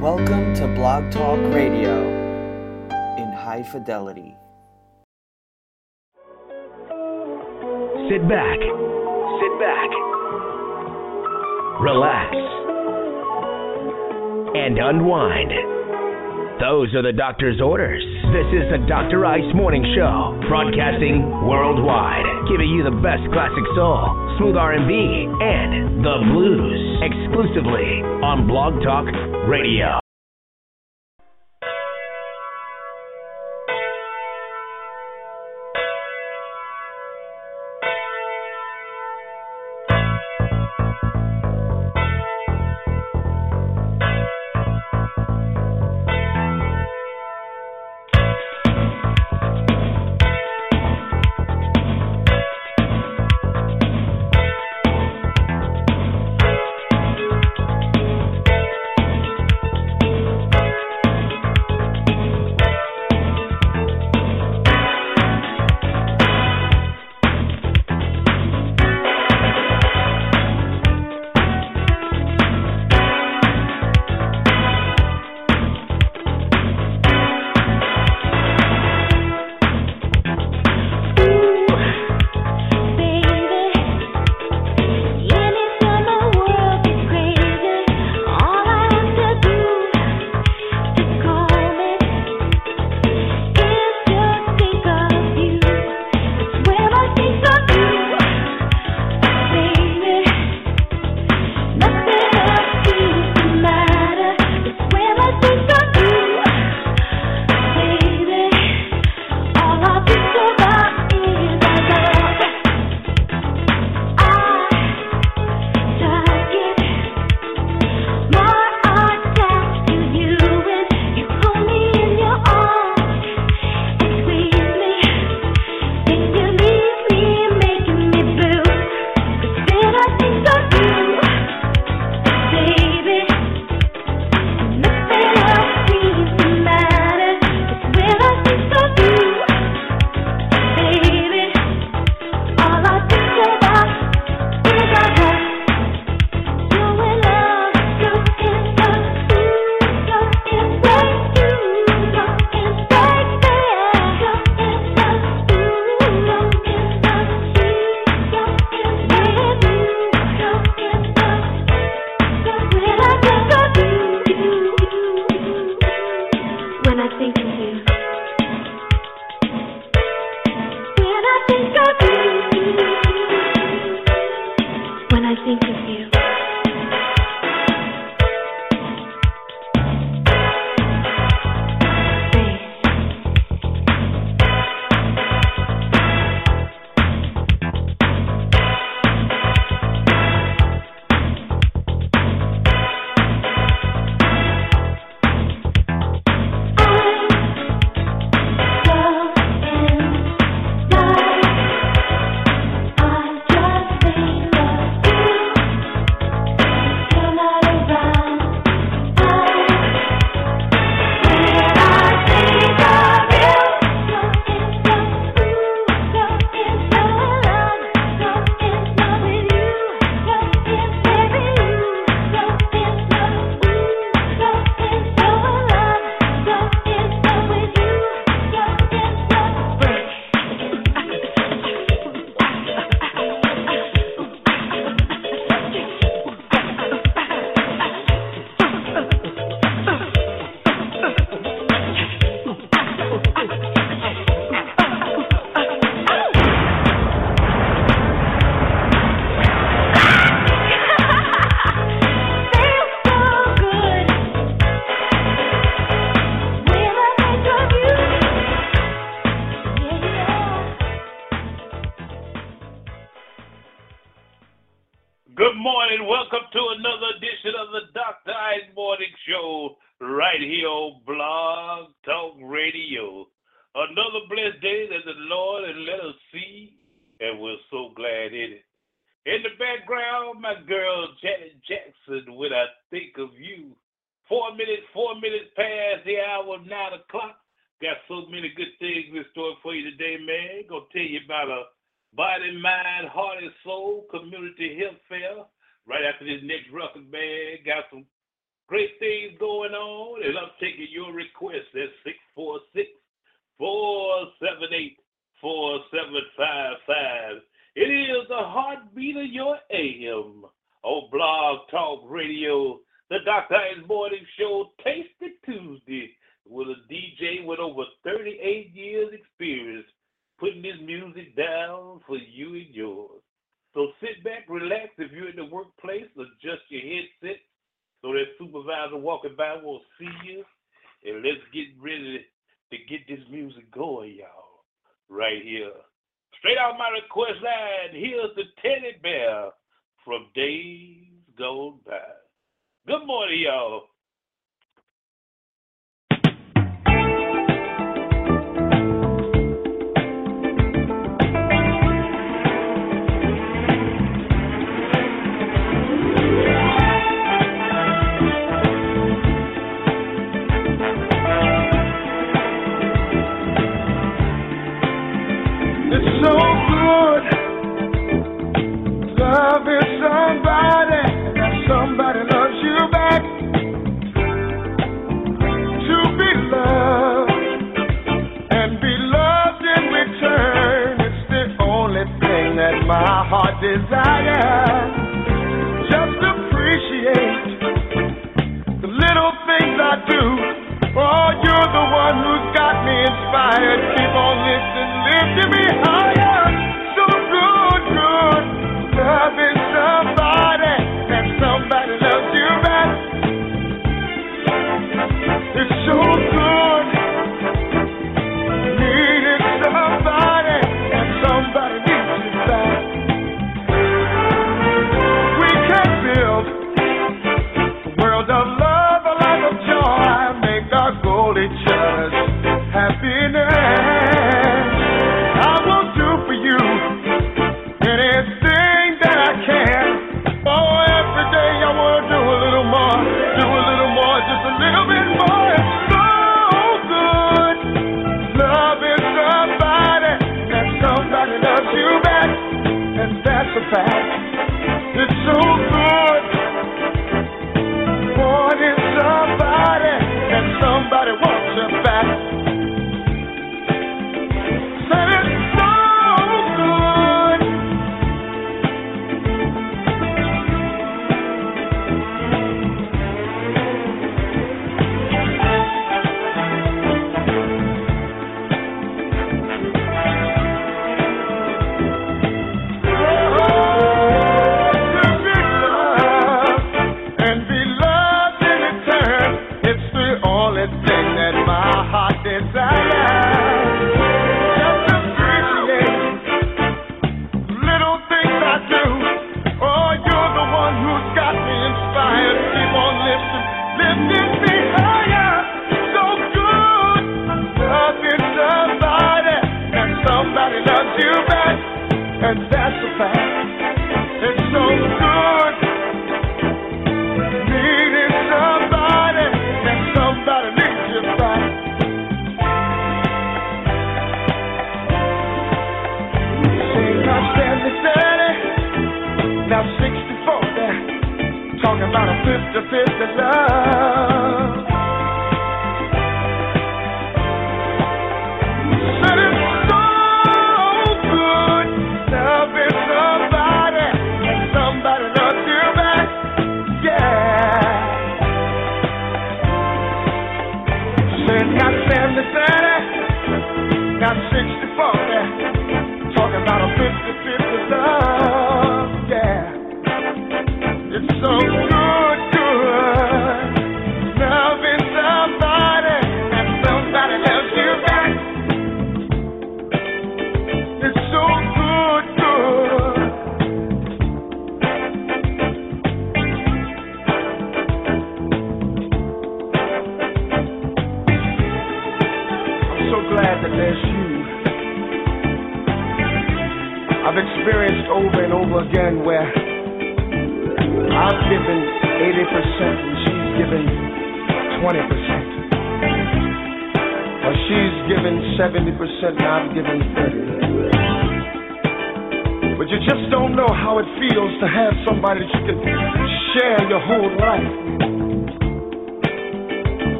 Welcome to Blog Talk Radio in high fidelity. Sit back. Sit back. Relax. And unwind. Those are the doctor's orders. This is the Dr. Ice Morning Show, broadcasting worldwide, giving you the best classic soul, smooth R&B, and the blues, exclusively on Blog Talk Radio.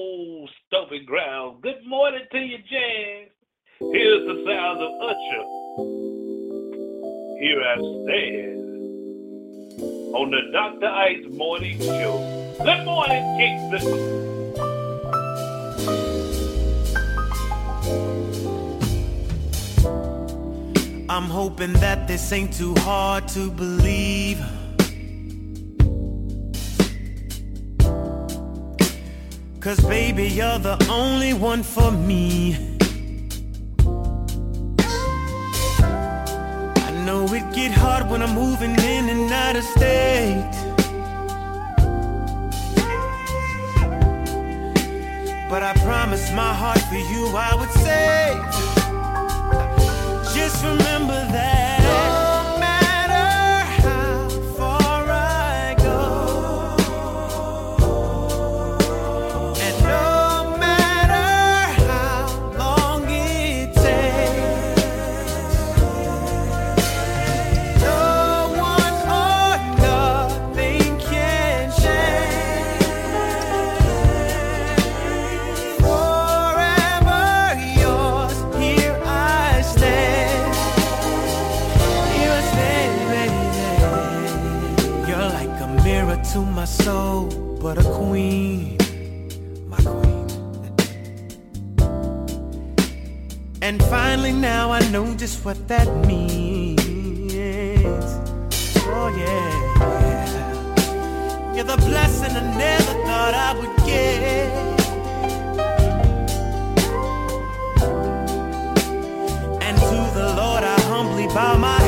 old stumpy ground. Good morning to you, James. Here's the sound of Usher. Here I stand on the Dr. Ice Morning Show. Good morning, Kingston. I'm hoping that this ain't too hard to believe. Cause baby, you're the only one for me. I know it get hard when I'm moving in and out of state. But I promise my heart for you I would say Just remember that now I know just what that means. Oh, yeah. You're the blessing I never thought I would get. And to the Lord I humbly bow my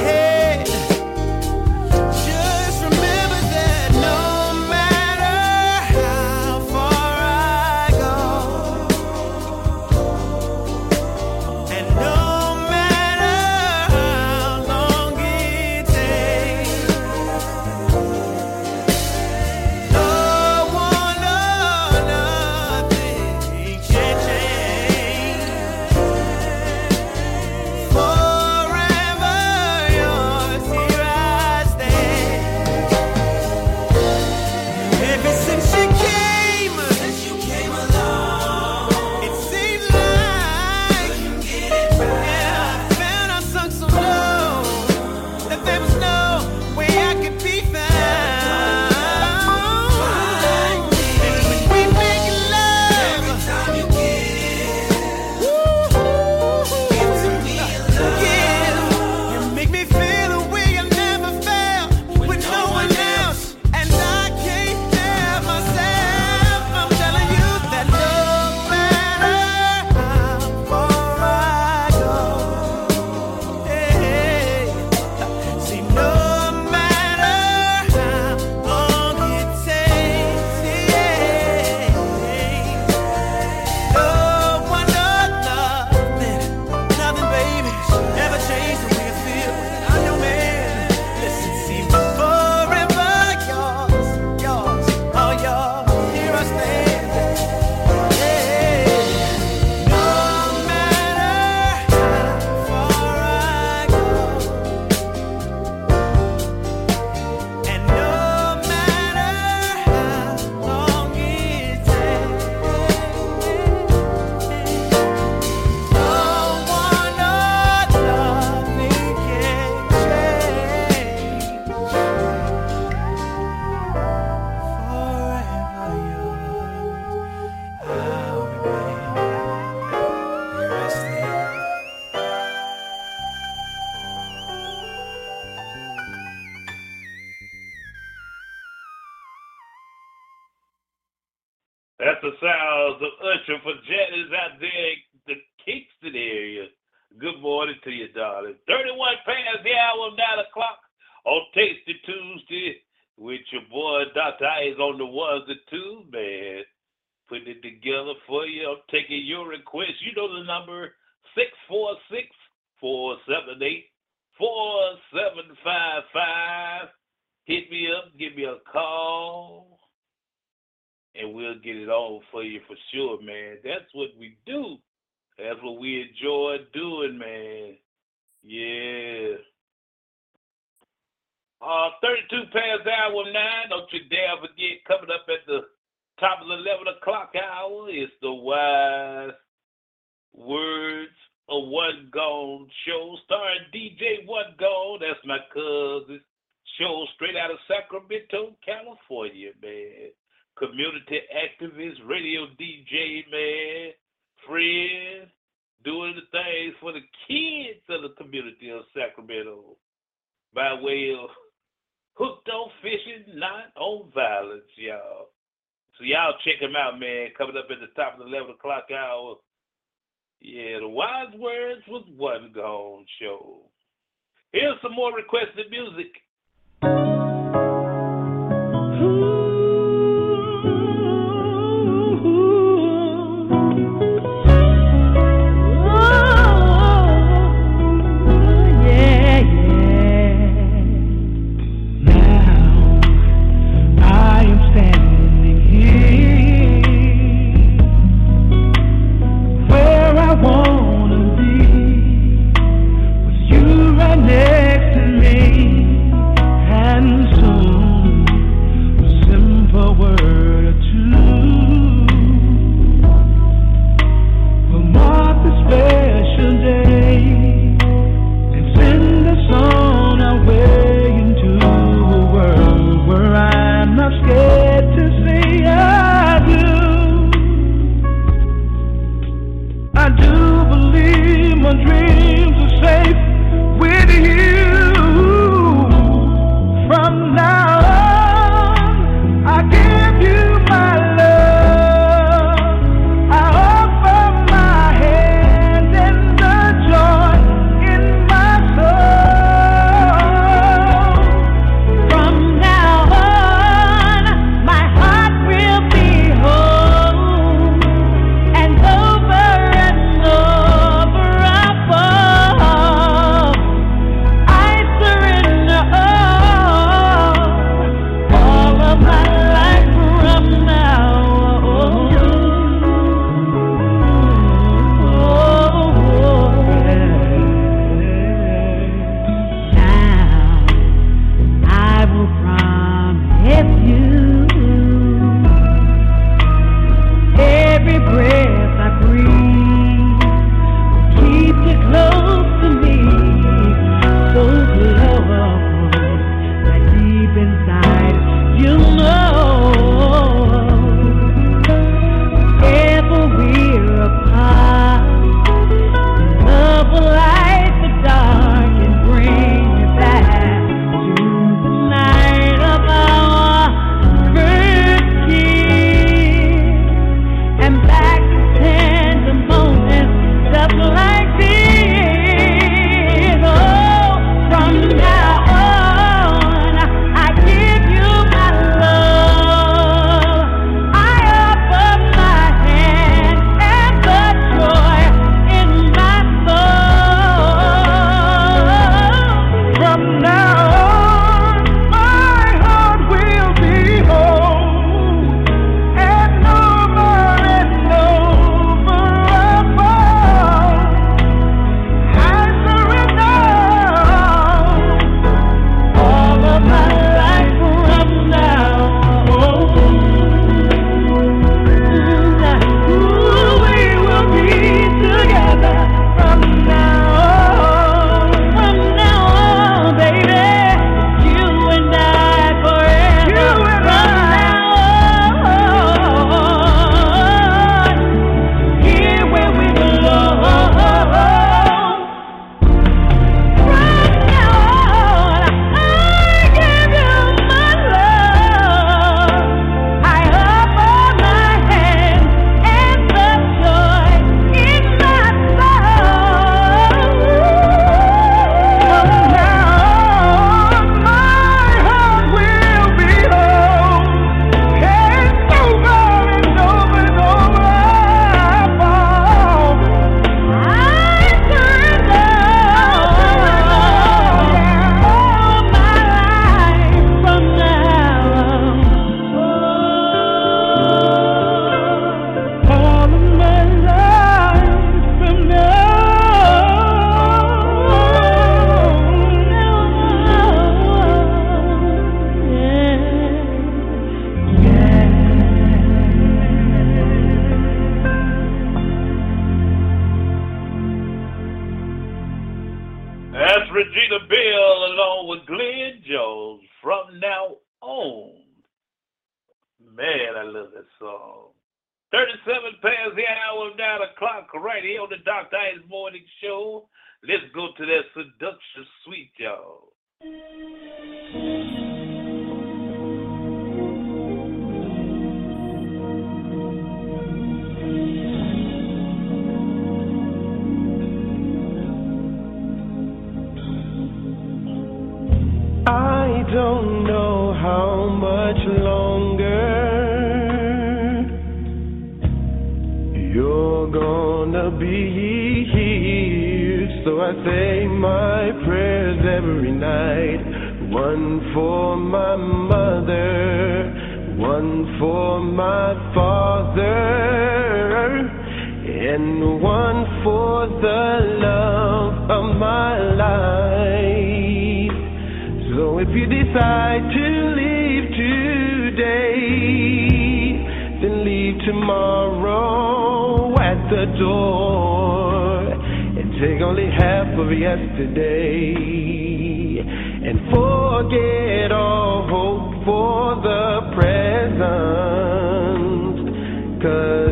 tomorrow at the door and take only half of yesterday and forget all hope for the present. Cause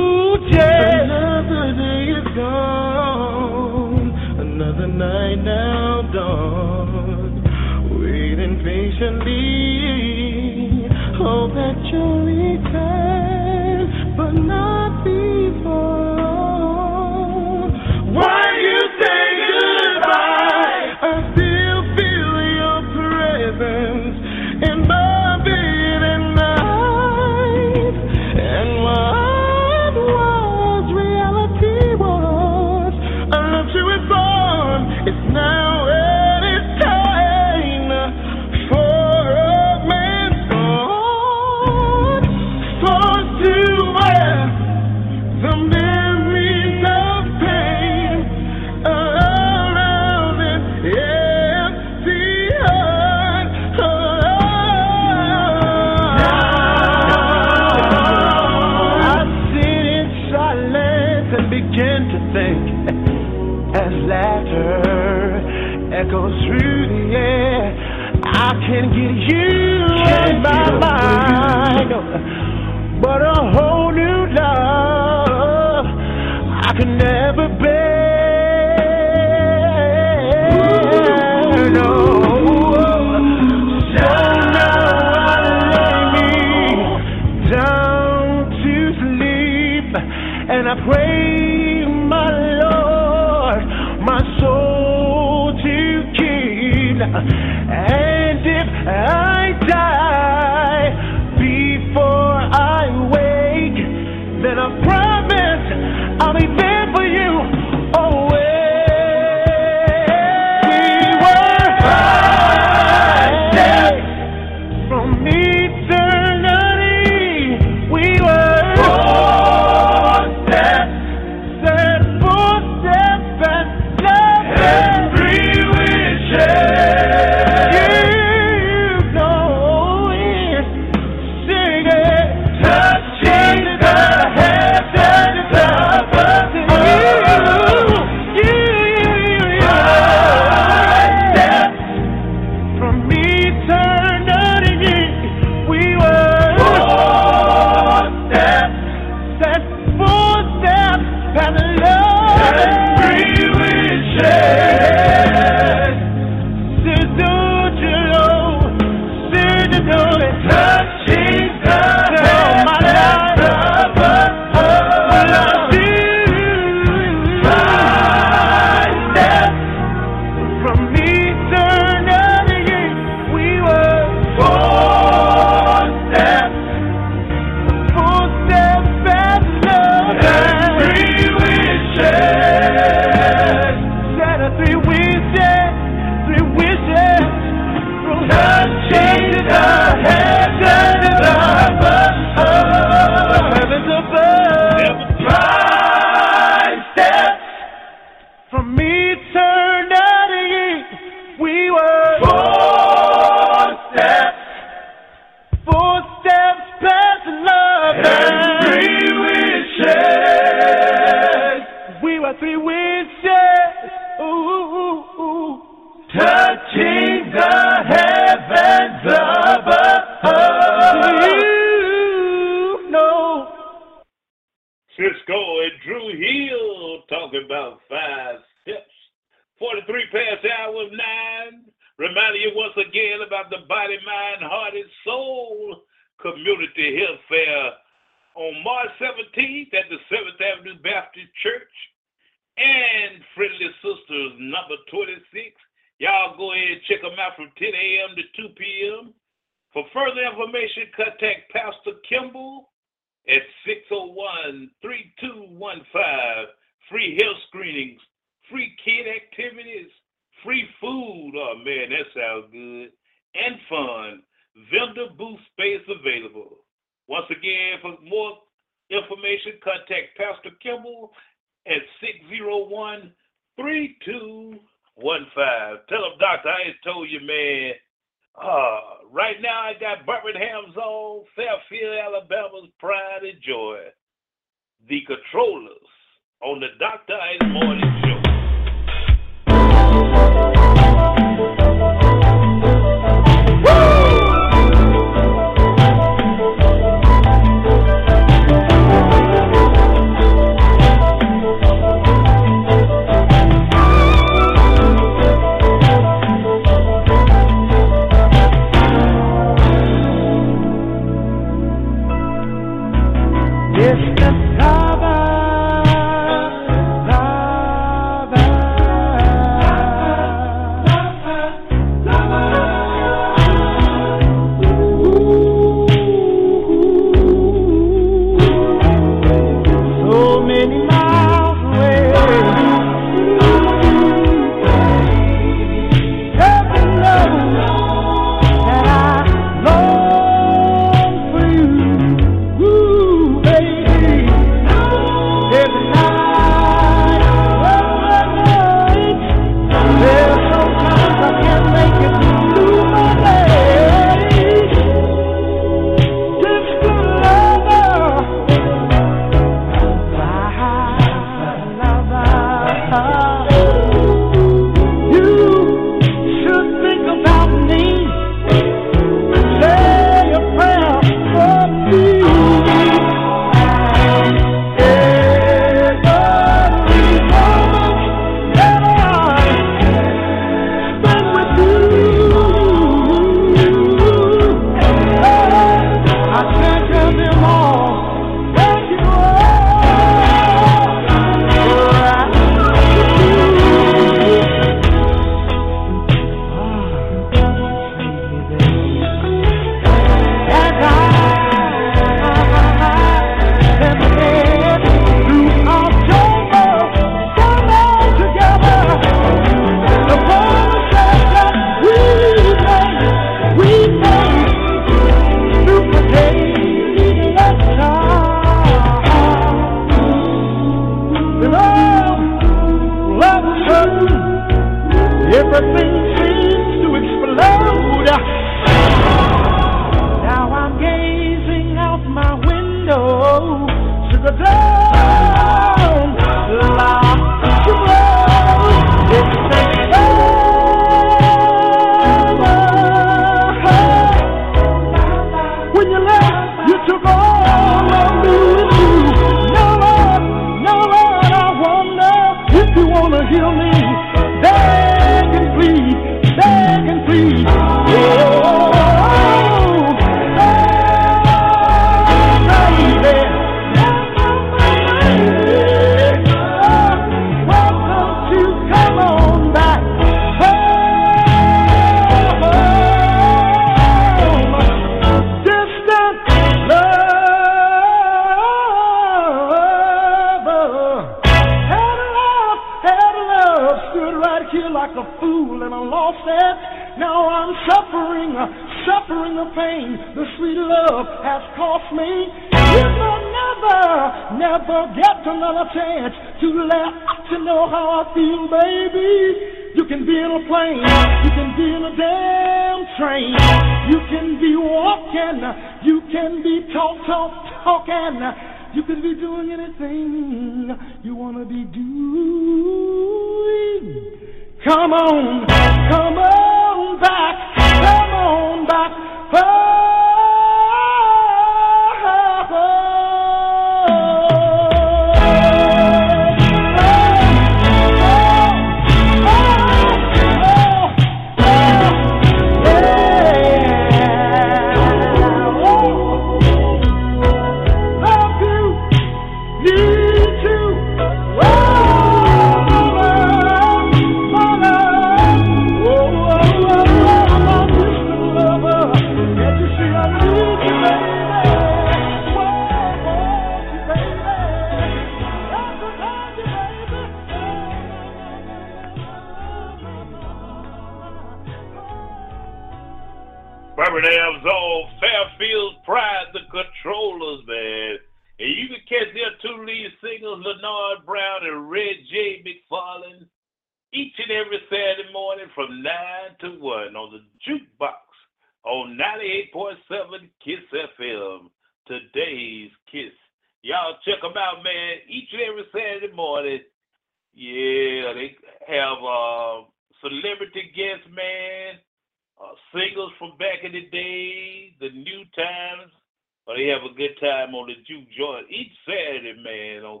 land on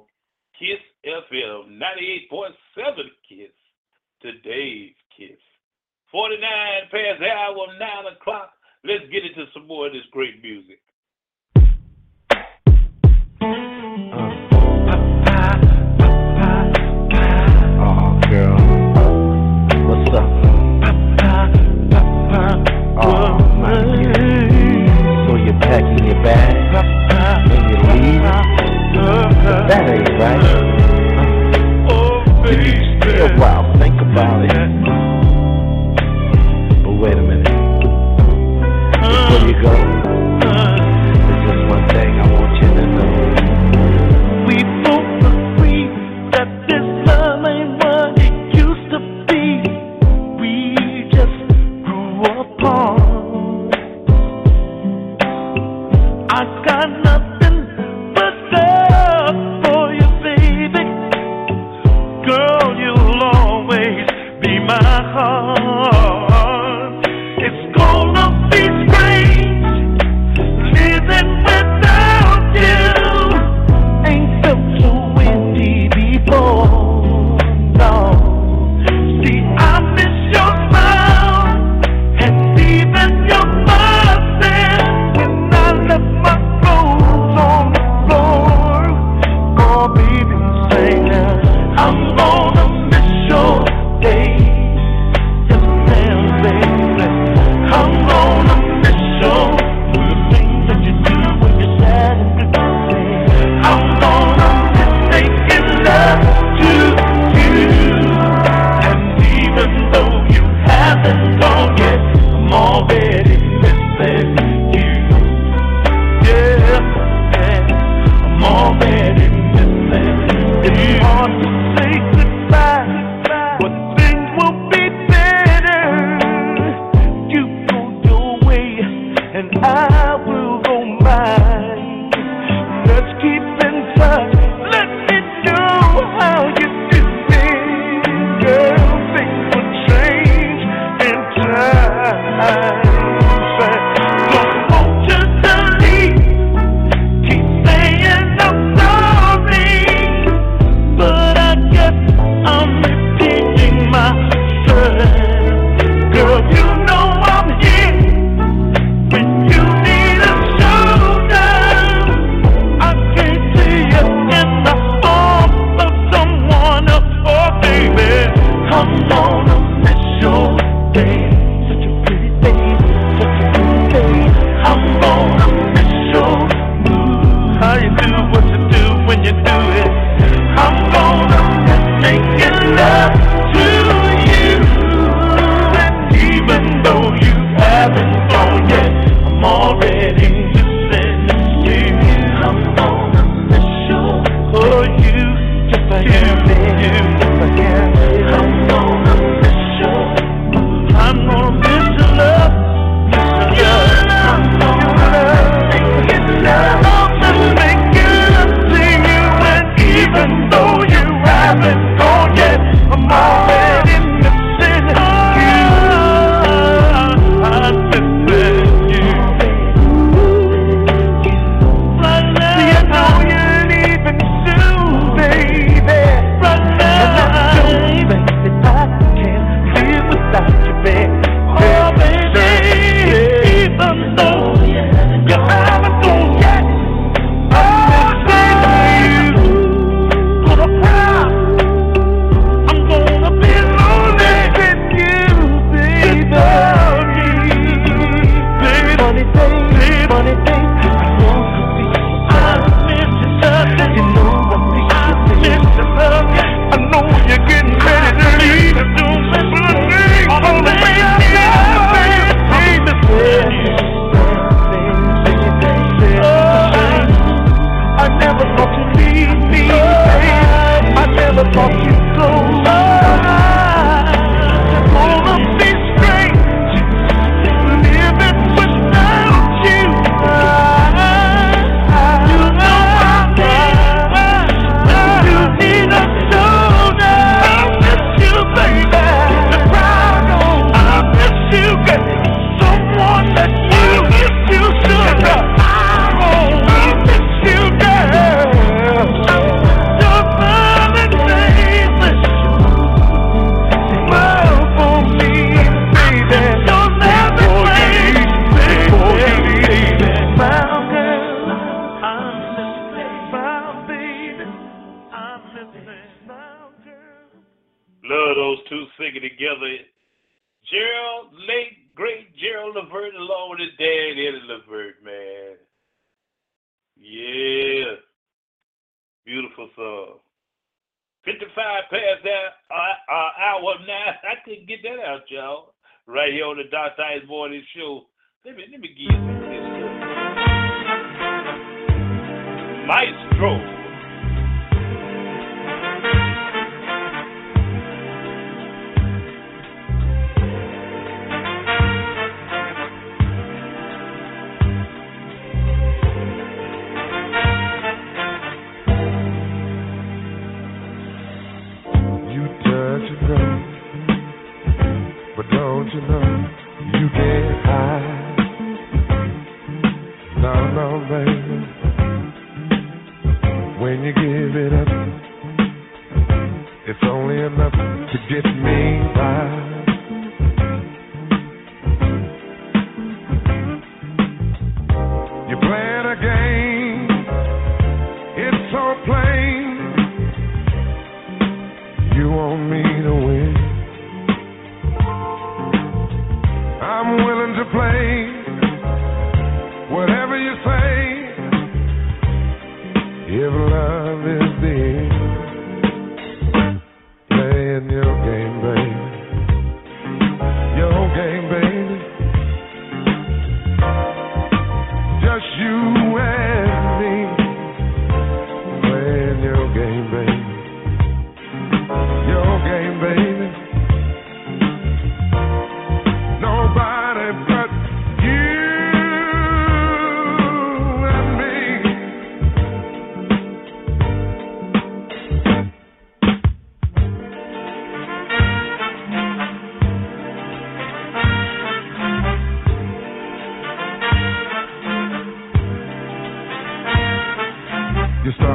Kiss FM 98.7 Kiss. Today's Kiss. 49 past the hour, 9 o'clock. Let's get into some more of this great music. matters, right? Oh, if you stay a while, think about it. But wait a minute. Before you go.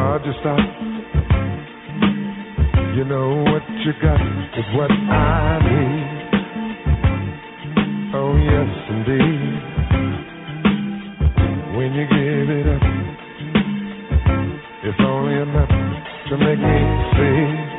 hard to stop. You know what you got is what I need. Oh, yes, indeed. When you give it up, it's only enough to make me see.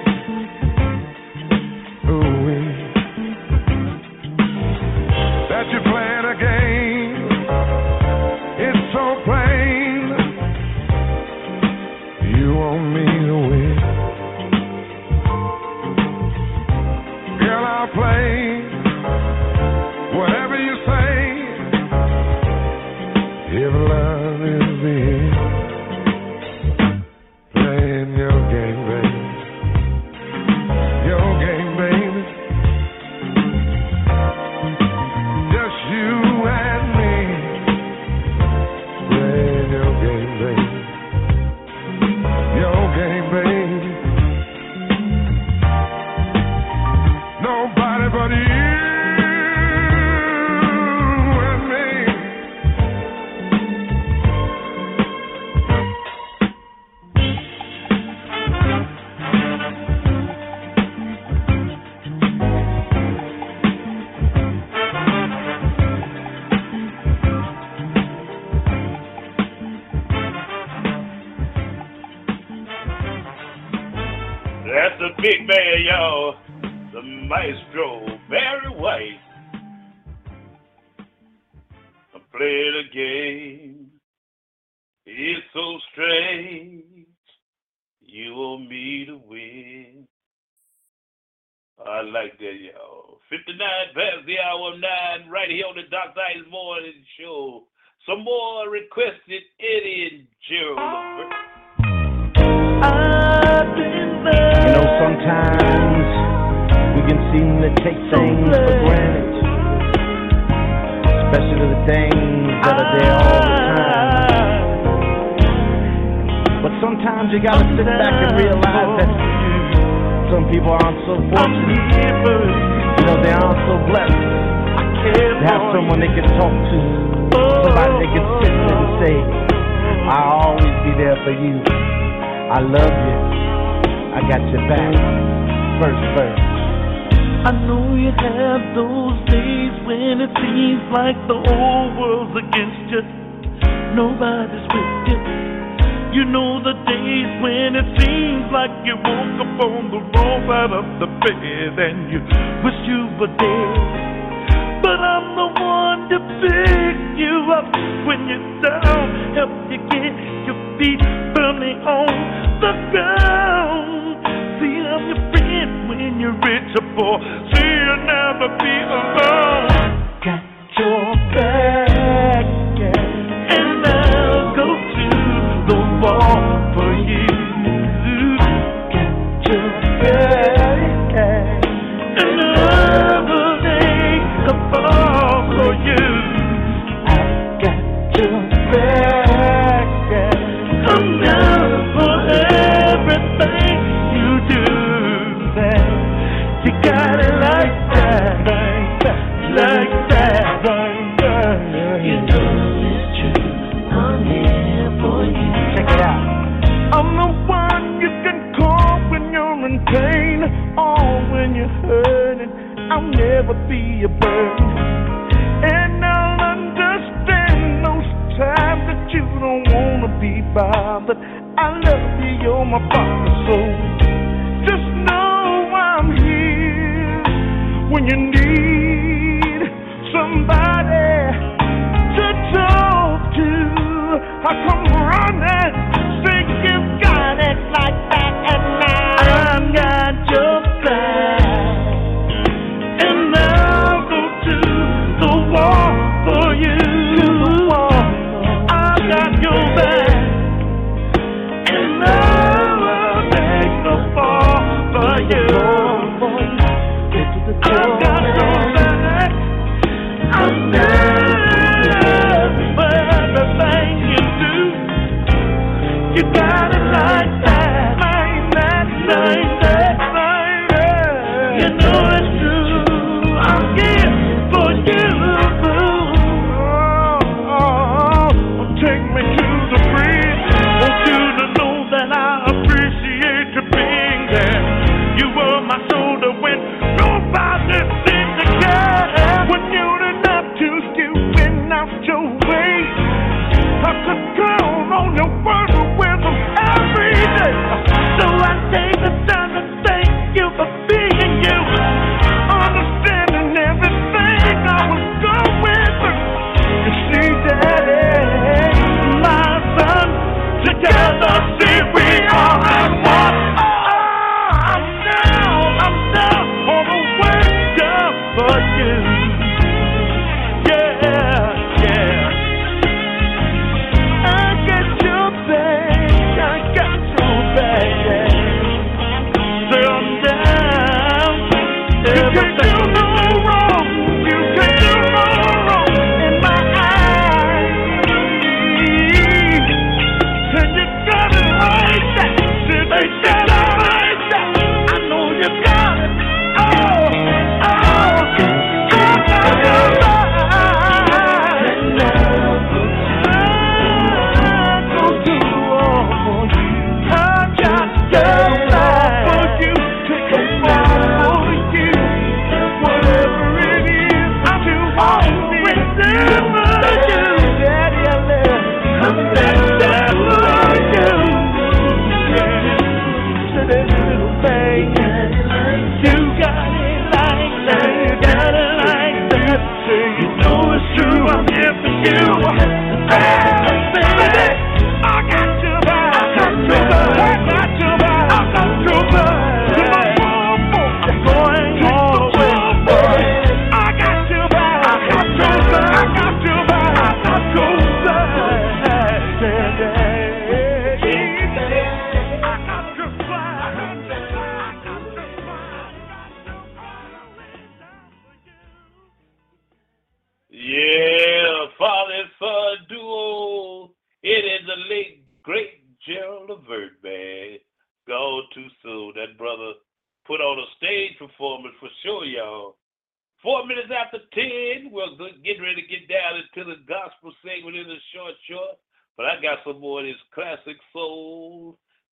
never be a bird.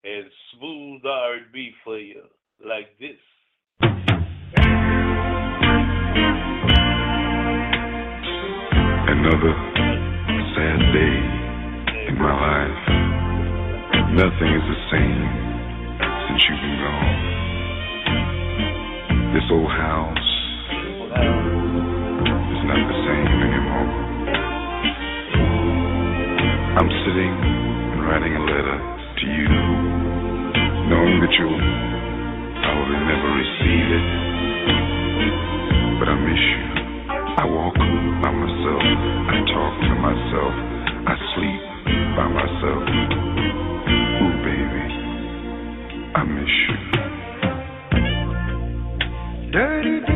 and smooth R&B for you like this. Another sad day in my life. Nothing is the same since you've been gone. This old house is not the same anymore. I'm sitting and writing a letter you, knowing that you'll probably never receive it. But I miss you. I walk by myself. I talk to myself. I sleep by myself. Ooh, baby, I miss you. Dirty.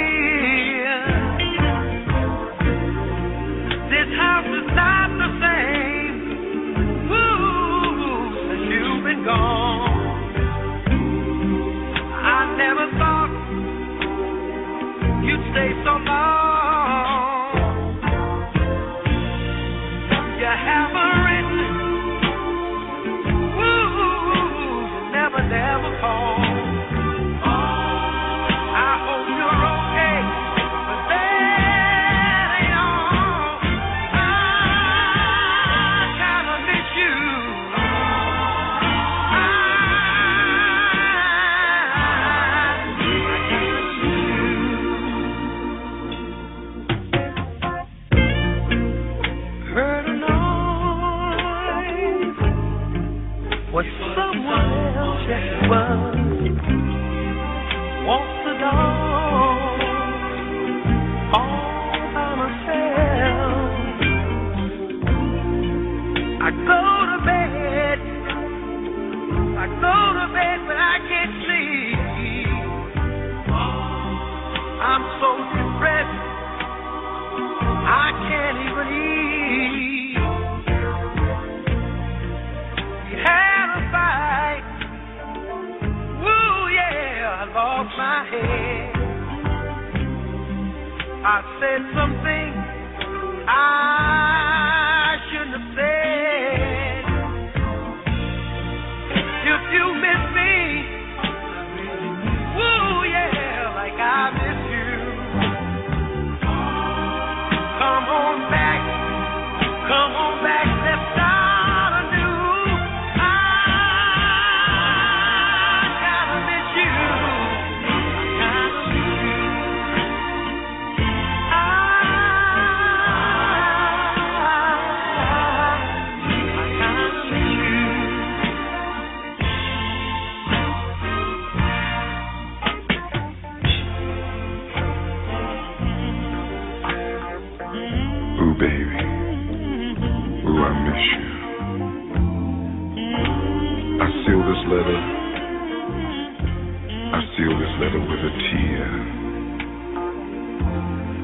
I seal this letter with a tear.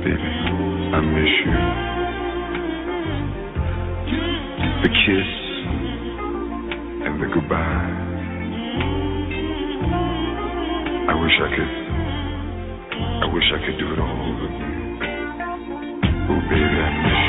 Baby, I miss you. The kiss and the goodbye. I wish I could, I wish I could do it all again. Oh, baby, I miss you.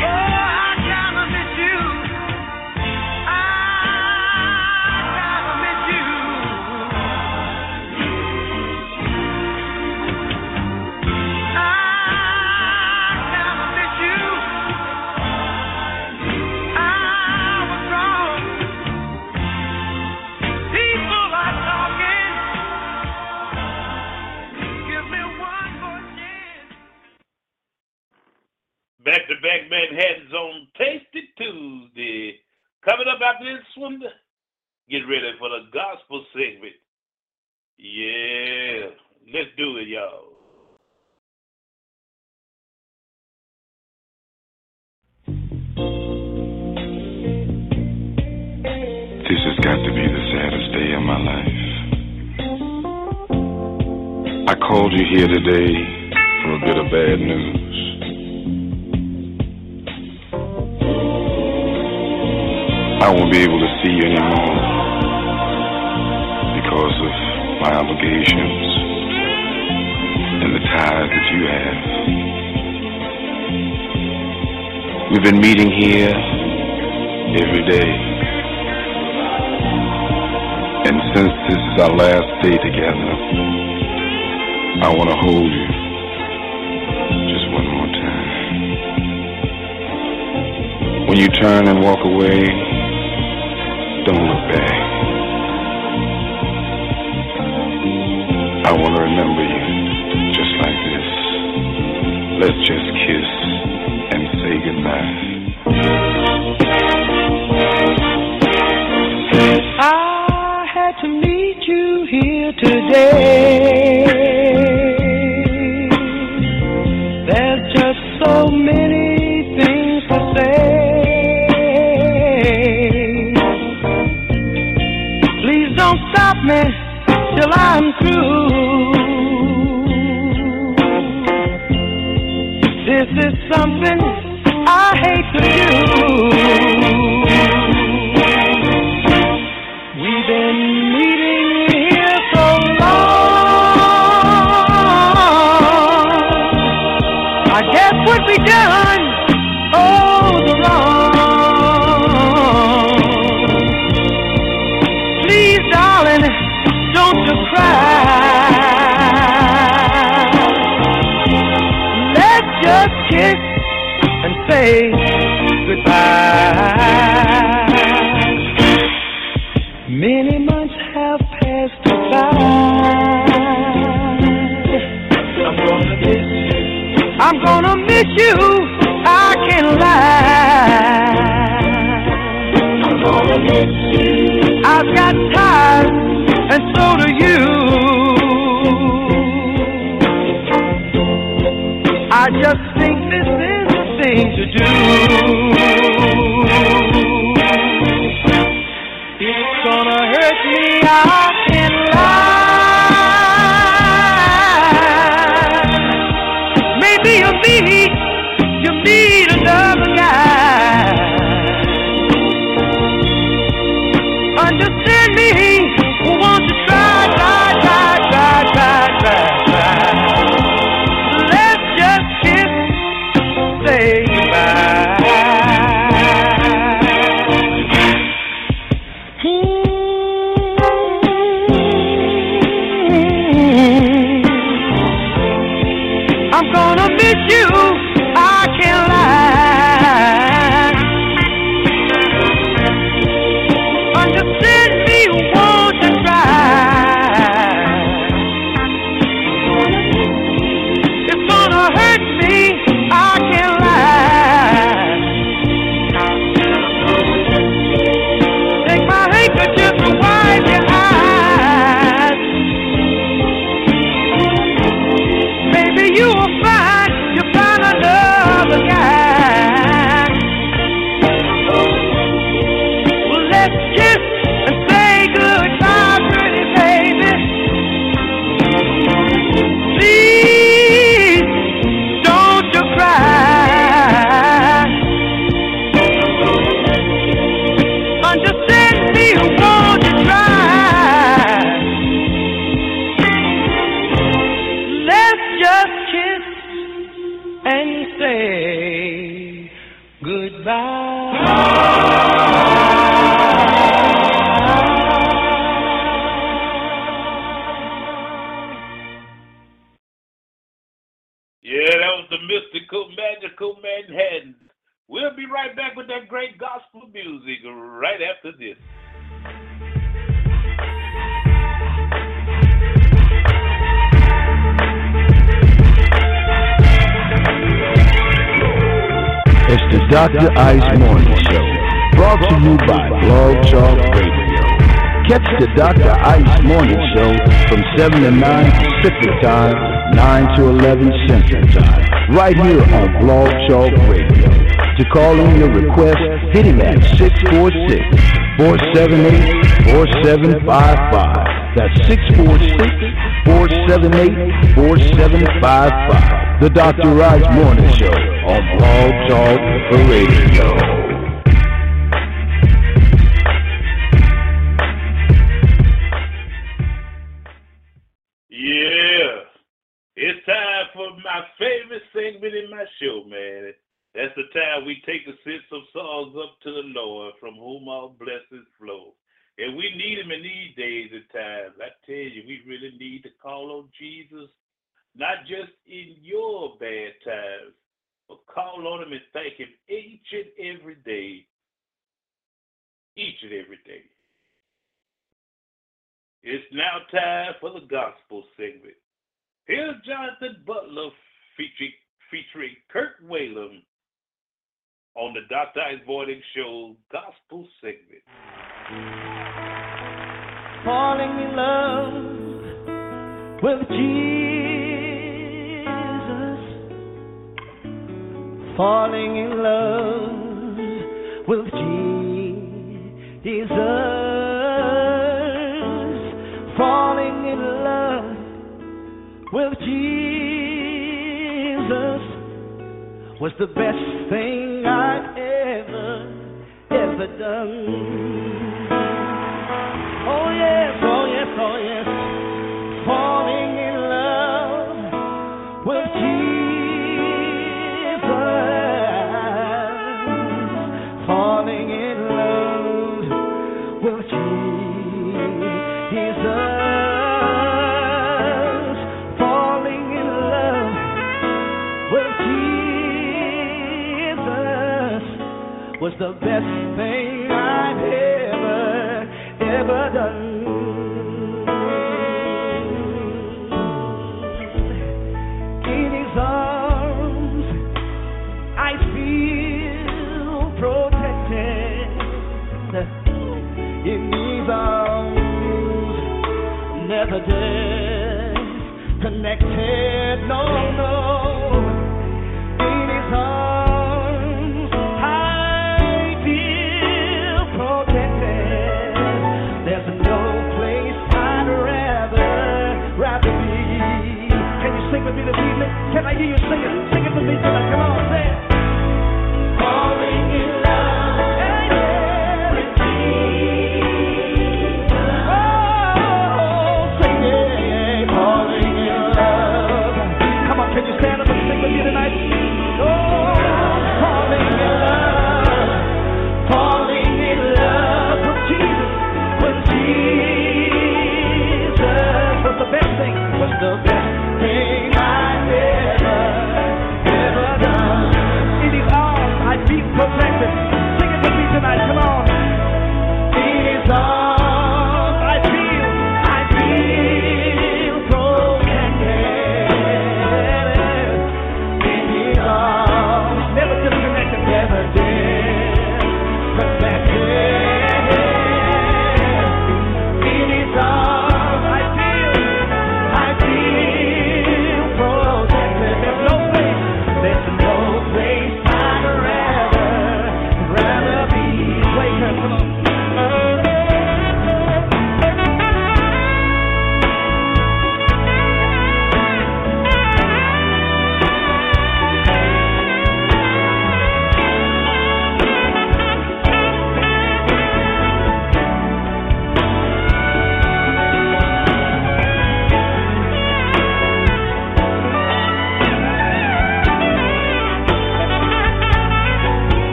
here today for a bit of bad news. I won't be able to see you anymore because of my obligations and the ties that you have. We've been meeting here every day. And since this is our last day together, I want to hold you. Just one more time. When you turn and walk away, don't look back. I want to remember you just like this. Let's just the Dr. Ice Morning Show from 7 to 9 Pacific Time, 9 to 11 Central Time, right here on Blog Talk Radio. To call in your request, hit him at 646 478 4755. That's 646 478 4755. The Dr. Raj Morning Show on Blog Talk Radio. Well, Jesus was the best thing I ever, ever done. best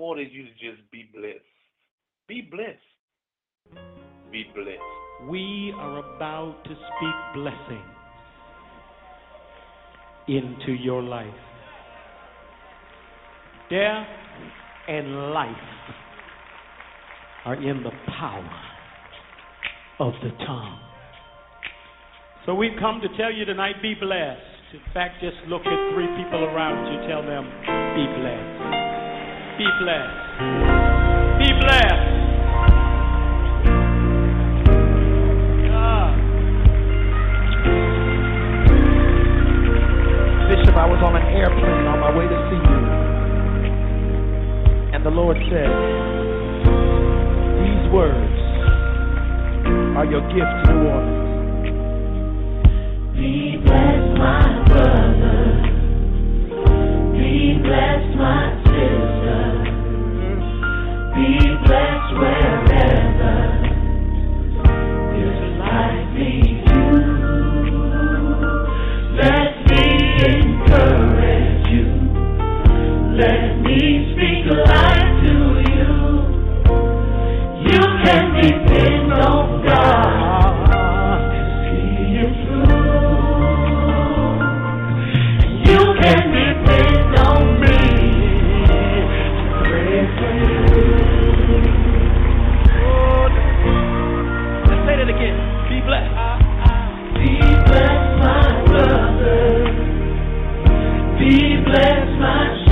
all I want is you to just be blessed. Be blessed. Be blessed. We are about to speak blessing into your life. Death and life are in the power of the tongue. So we've come to tell you tonight be blessed. In fact, just look at three people around you, tell them be blessed. Be blessed. Be blessed. Ah. Bishop, I was on an airplane on my way to see you. And the Lord said, These words are your gift to New Orleans. Be blessed, my brother. Be blessed, my sister. Be blessed wherever. This life leads Be blessed, my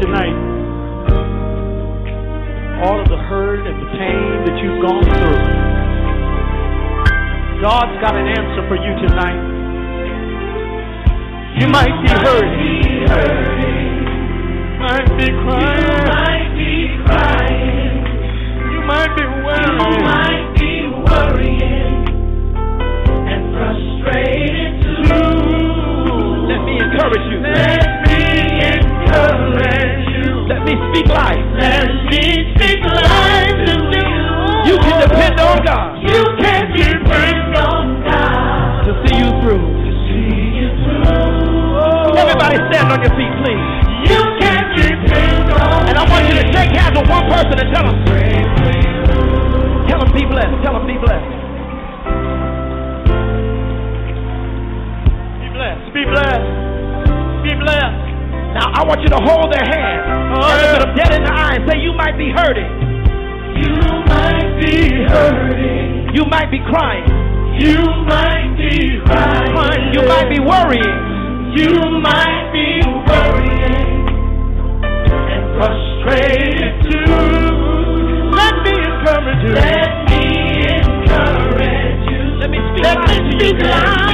tonight, all of the hurt and the pain that you've gone through, God's got an answer for you tonight. You might be hurting, might be You crying, might be crying. you might be You worrying. might be worrying and frustrated too. Let me encourage you. Let me encourage you. Me speak life. Let me speak life to you. You can depend on God You can depend on God to see you through. to see you through. Everybody stand on your feet, please. You can depend on And I want you to shake hands with one person and tell them, Pray for you. tell them be blessed, tell them be blessed. Be blessed, be blessed, be blessed. Now I want you to hold their hand uh-huh. and look them dead in the eye and say, you might be hurting, You might be hurting. you might be crying, You might be crying. you might be worrying. You might be worrying and frustrated too. Let me encourage you. Let me encourage you. Let me speak Let me to you speak life,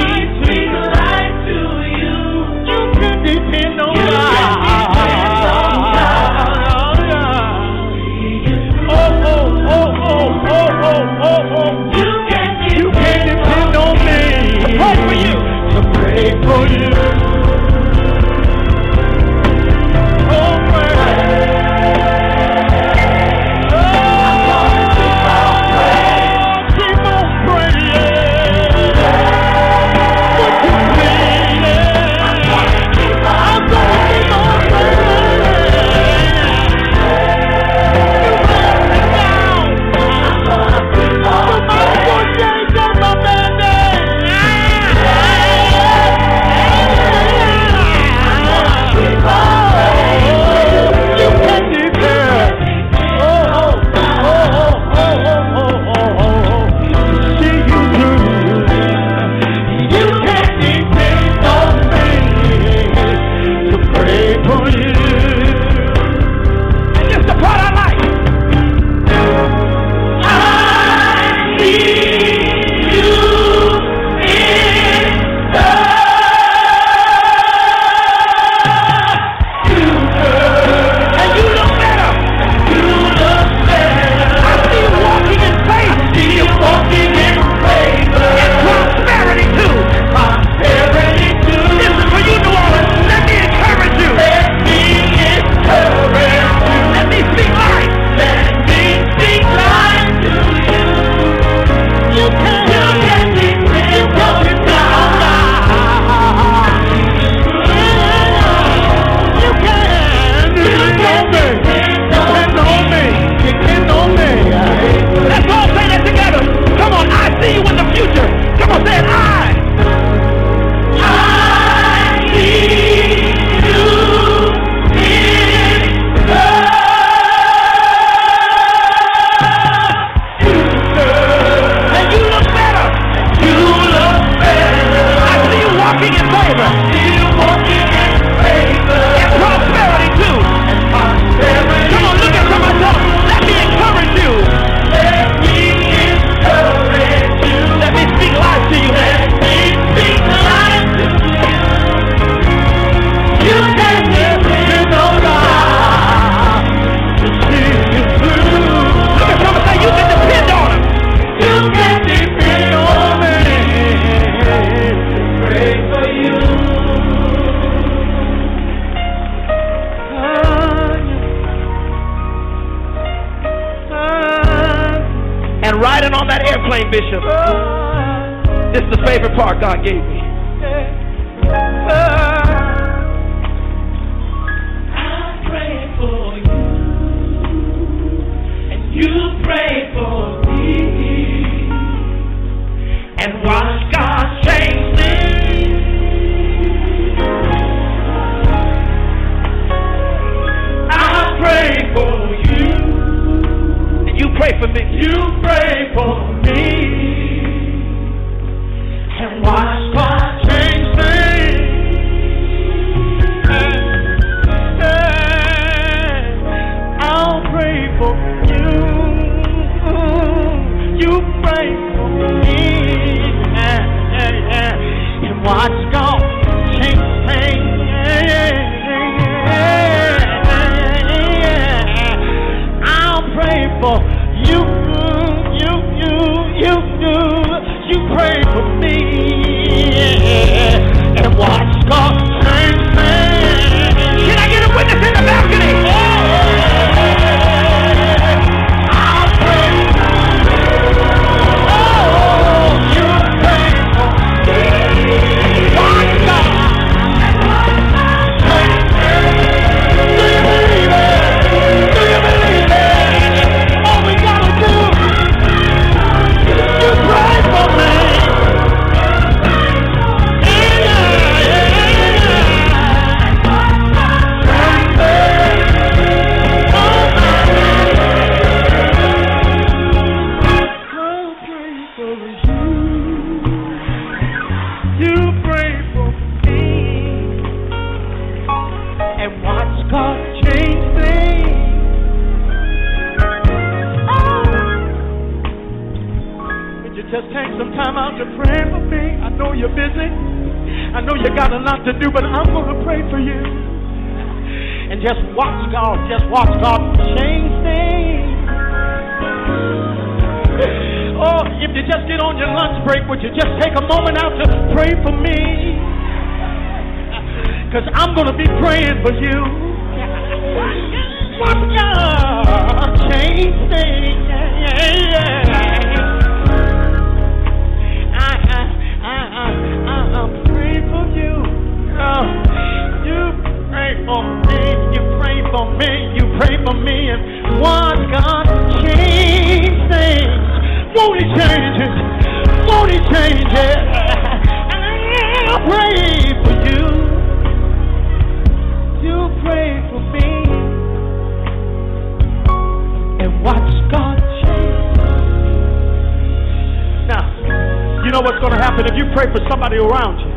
somebody around you.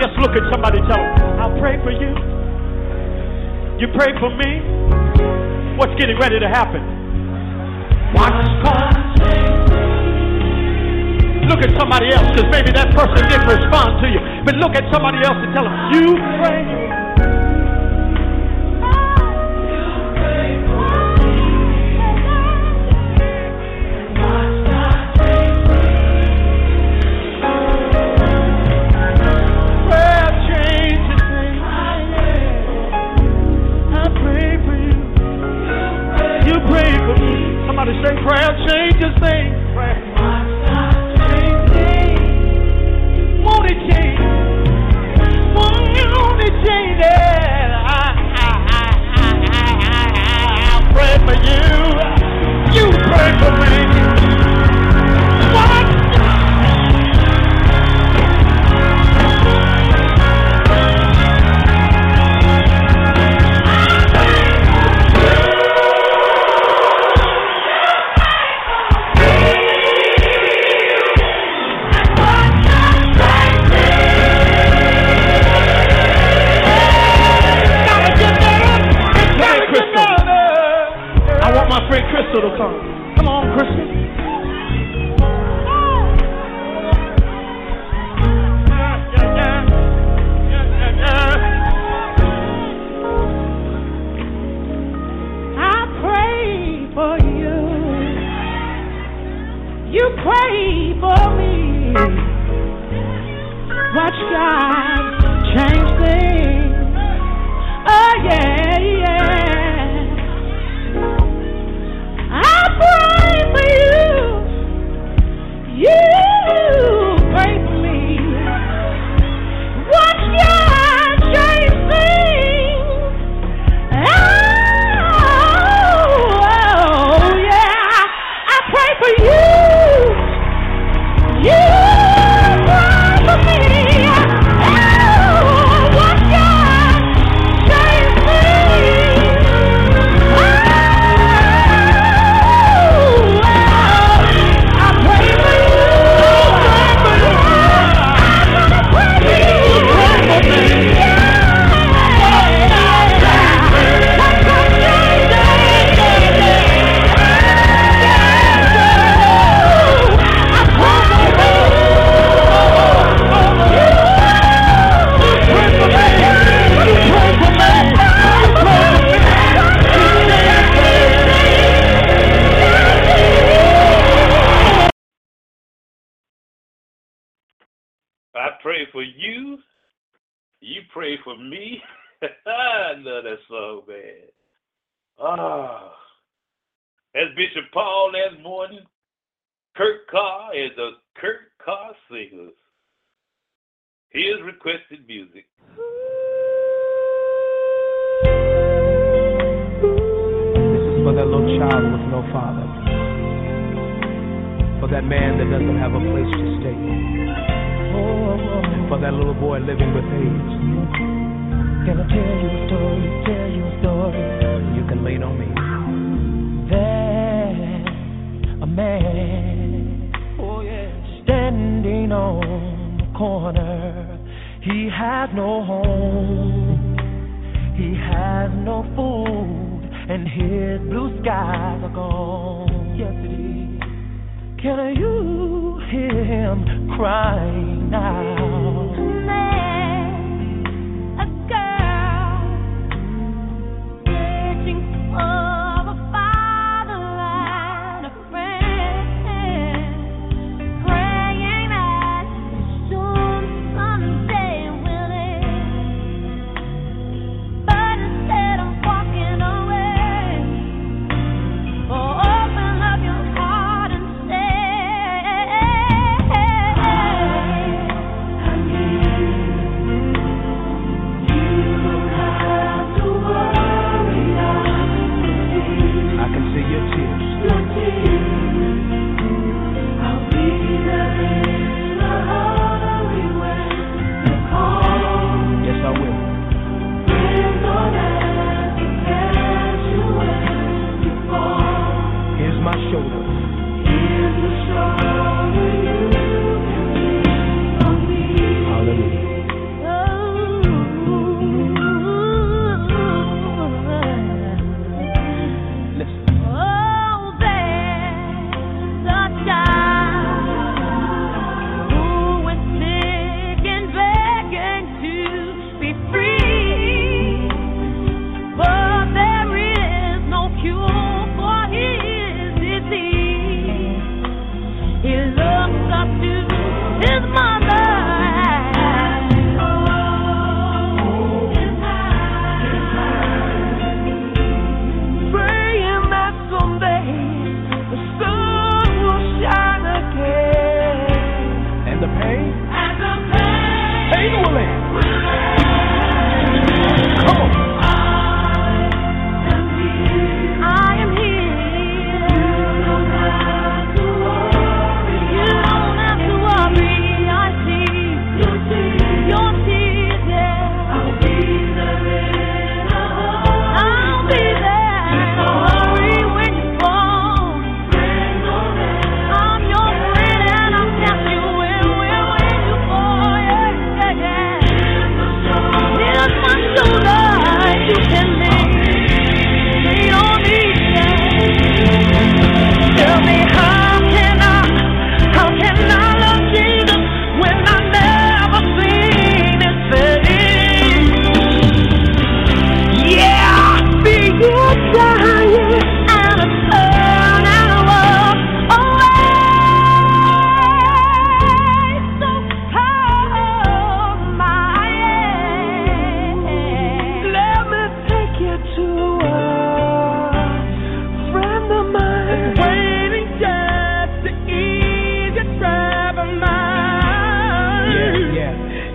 Just look at somebody tell them, I'll pray for you. You pray for me. What's getting ready to happen? What's coming? Look at somebody else, because maybe that person didn't respond to you. But look at somebody else and tell them, You pray. little song. car singers. Here's requested music. This is for that little child with no father. For that man that doesn't have a place to stay. For that little boy living with AIDS. Can I tell you a story? Tell you a story. You can lean on me. There, a man standing on the corner. He had no home, he had no food, and his blue skies are gone. Yes, it is. Can you hear him crying out? A man, a girl, searching for.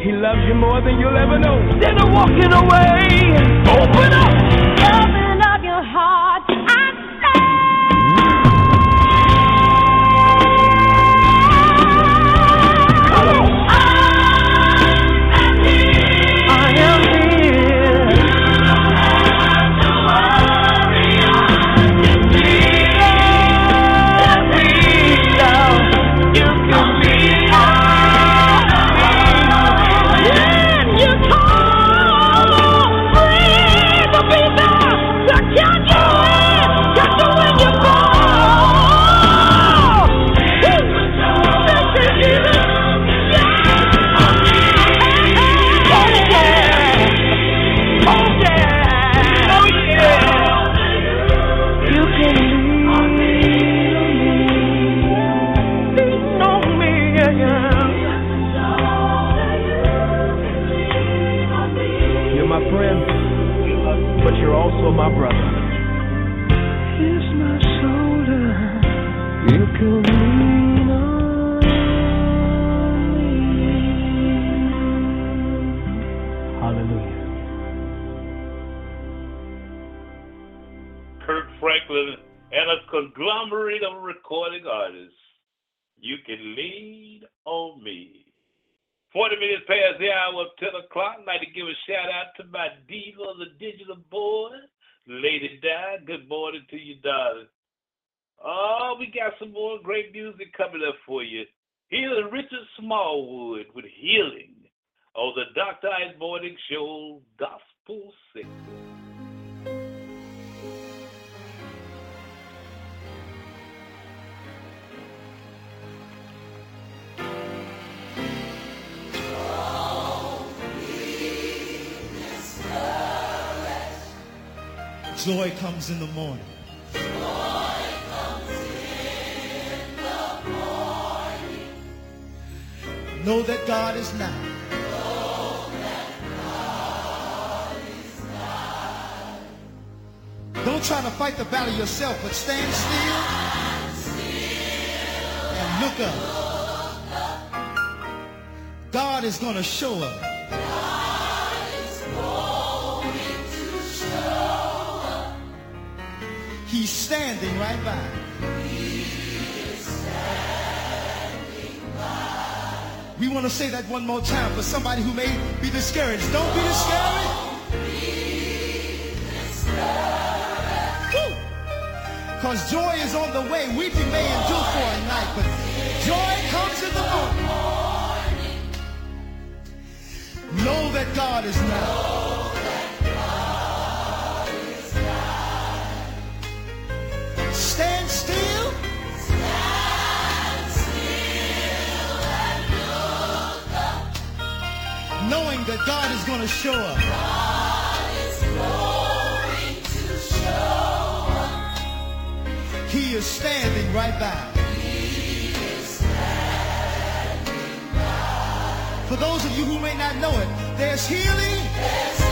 He loves you more than you'll ever know. Instead of walking away, open up. Conglomerate of recording artists. You can lean on me. 40 minutes past the hour of 10 o'clock. I'd like to give a shout out to my diva the digital board, Lady Di. Good morning to you, darling. Oh, we got some more great music coming up for you. Here's Richard Smallwood with Healing on the Dr. Ice Morning Show Gospel Signal. Joy comes in the morning. Know that God is nigh. Don't try to fight the battle yourself, but stand still and look up. God is going to show up. He's standing right by. We want to say that one more time for somebody who may be discouraged. Don't be discouraged. Because joy is on the way. Weeping may endure for a night, but joy comes in the morning. Know that God is nigh. That God is going to show up. He is standing right by. For those of you who may not know it, there's healing. Woo.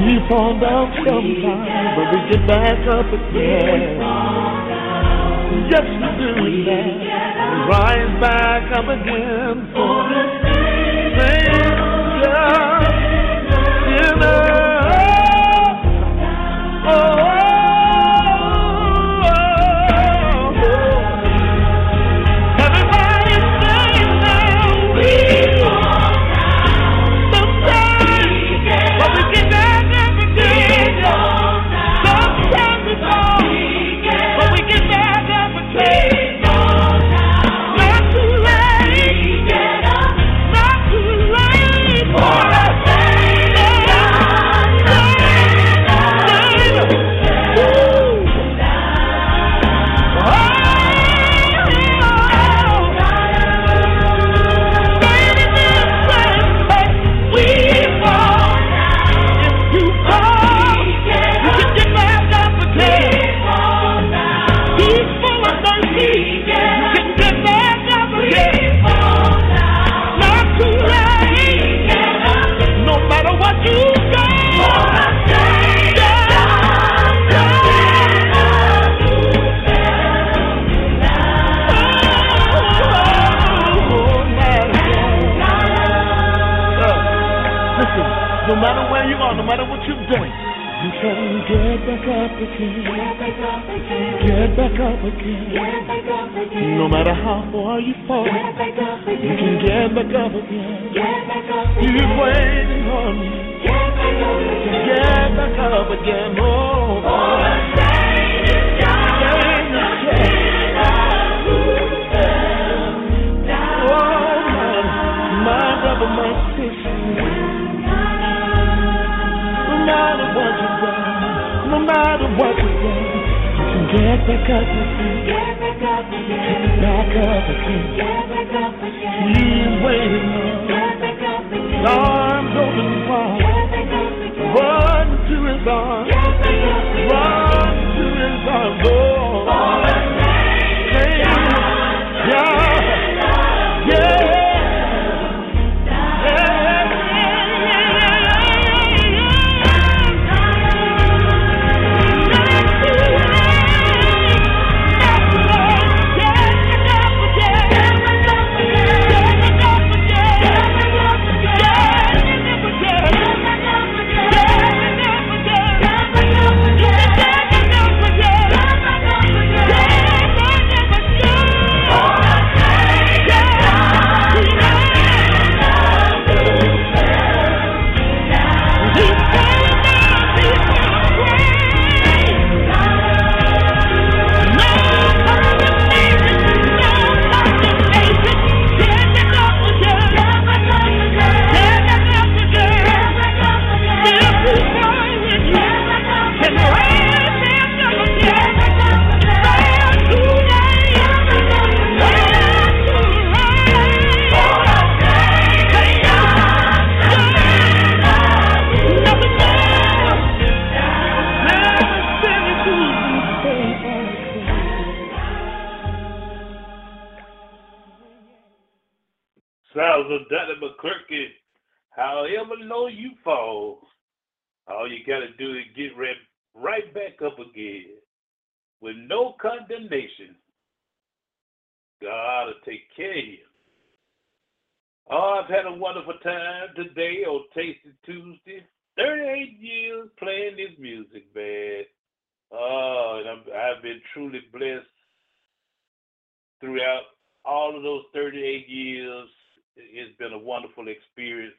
We fall down sometimes, but we get back up again. Yes, we do that. We rise back up again for the same Sinner. again. Get back up again. Get back up again. No matter how far you fall, get back up again. you can get back up again. Get back up again. He's waiting on me Get back up again. Get back up again. Oh. oh. Back up again. Get back up again. Back up again. Get back up again. He's waiting on. Get back up again. Arms open wide. All you got to do is get right, right back up again with no condemnation. God will take care of you. Oh, I've had a wonderful time today on Tasty Tuesday. 38 years playing this music, man. Oh, and I'm, I've been truly blessed throughout all of those 38 years. It's been a wonderful experience.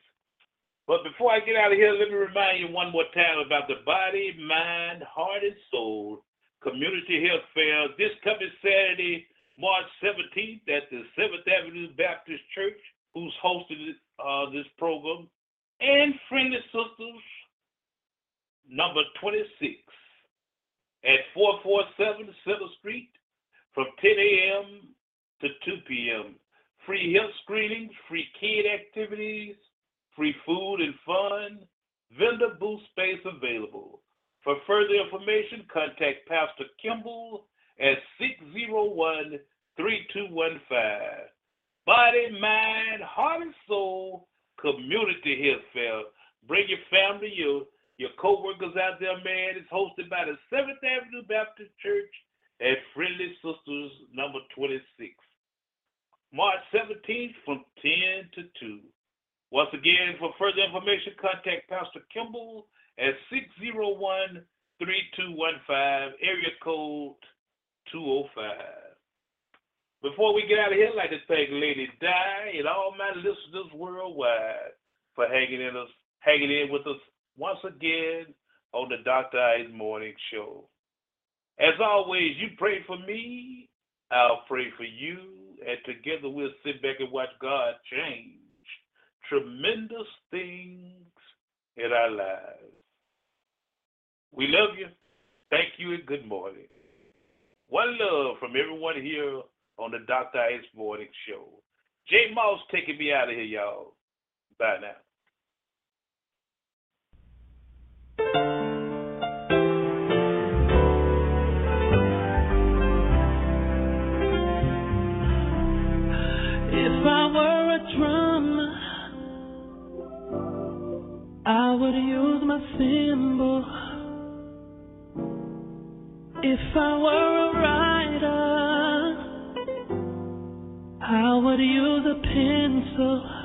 But before I get out of here, let me remind you one more time about the Body, Mind, Heart, and Soul Community Health Fair this coming Saturday, March 17th at the 7th Avenue Baptist Church, who's hosting uh, this program, and Friendly Sisters, number 26, at 447 Center Street from 10 a.m. to 2 p.m. Free health screenings, free kid activities, free food and fun, vendor booth space available. For further information, contact Pastor Kimball at 601 3215. Body, mind, heart, and soul community health fair. Bring your family, your your co-workers out there, man. It's hosted by the 7th Avenue Baptist Church at Friendly Sisters number 26. March 17th from 10 to 2. Once again, for further information, contact Pastor Kimball at 601 3215, area code 205. Before we get out of here, I'd like to thank Lady Di and all my listeners worldwide for hanging in us, hanging in with us once again on the Dr. Ice Morning Show. As always, you pray for me, I'll pray for you, and together we'll sit back and watch God change tremendous things in our lives. We love you. Thank you and good morning. One love from everyone here on the Dr. Ice Morning Show. J Moss taking me out of here, y'all. Bye now. I would use my cymbal. If I were a writer, I would use a pencil.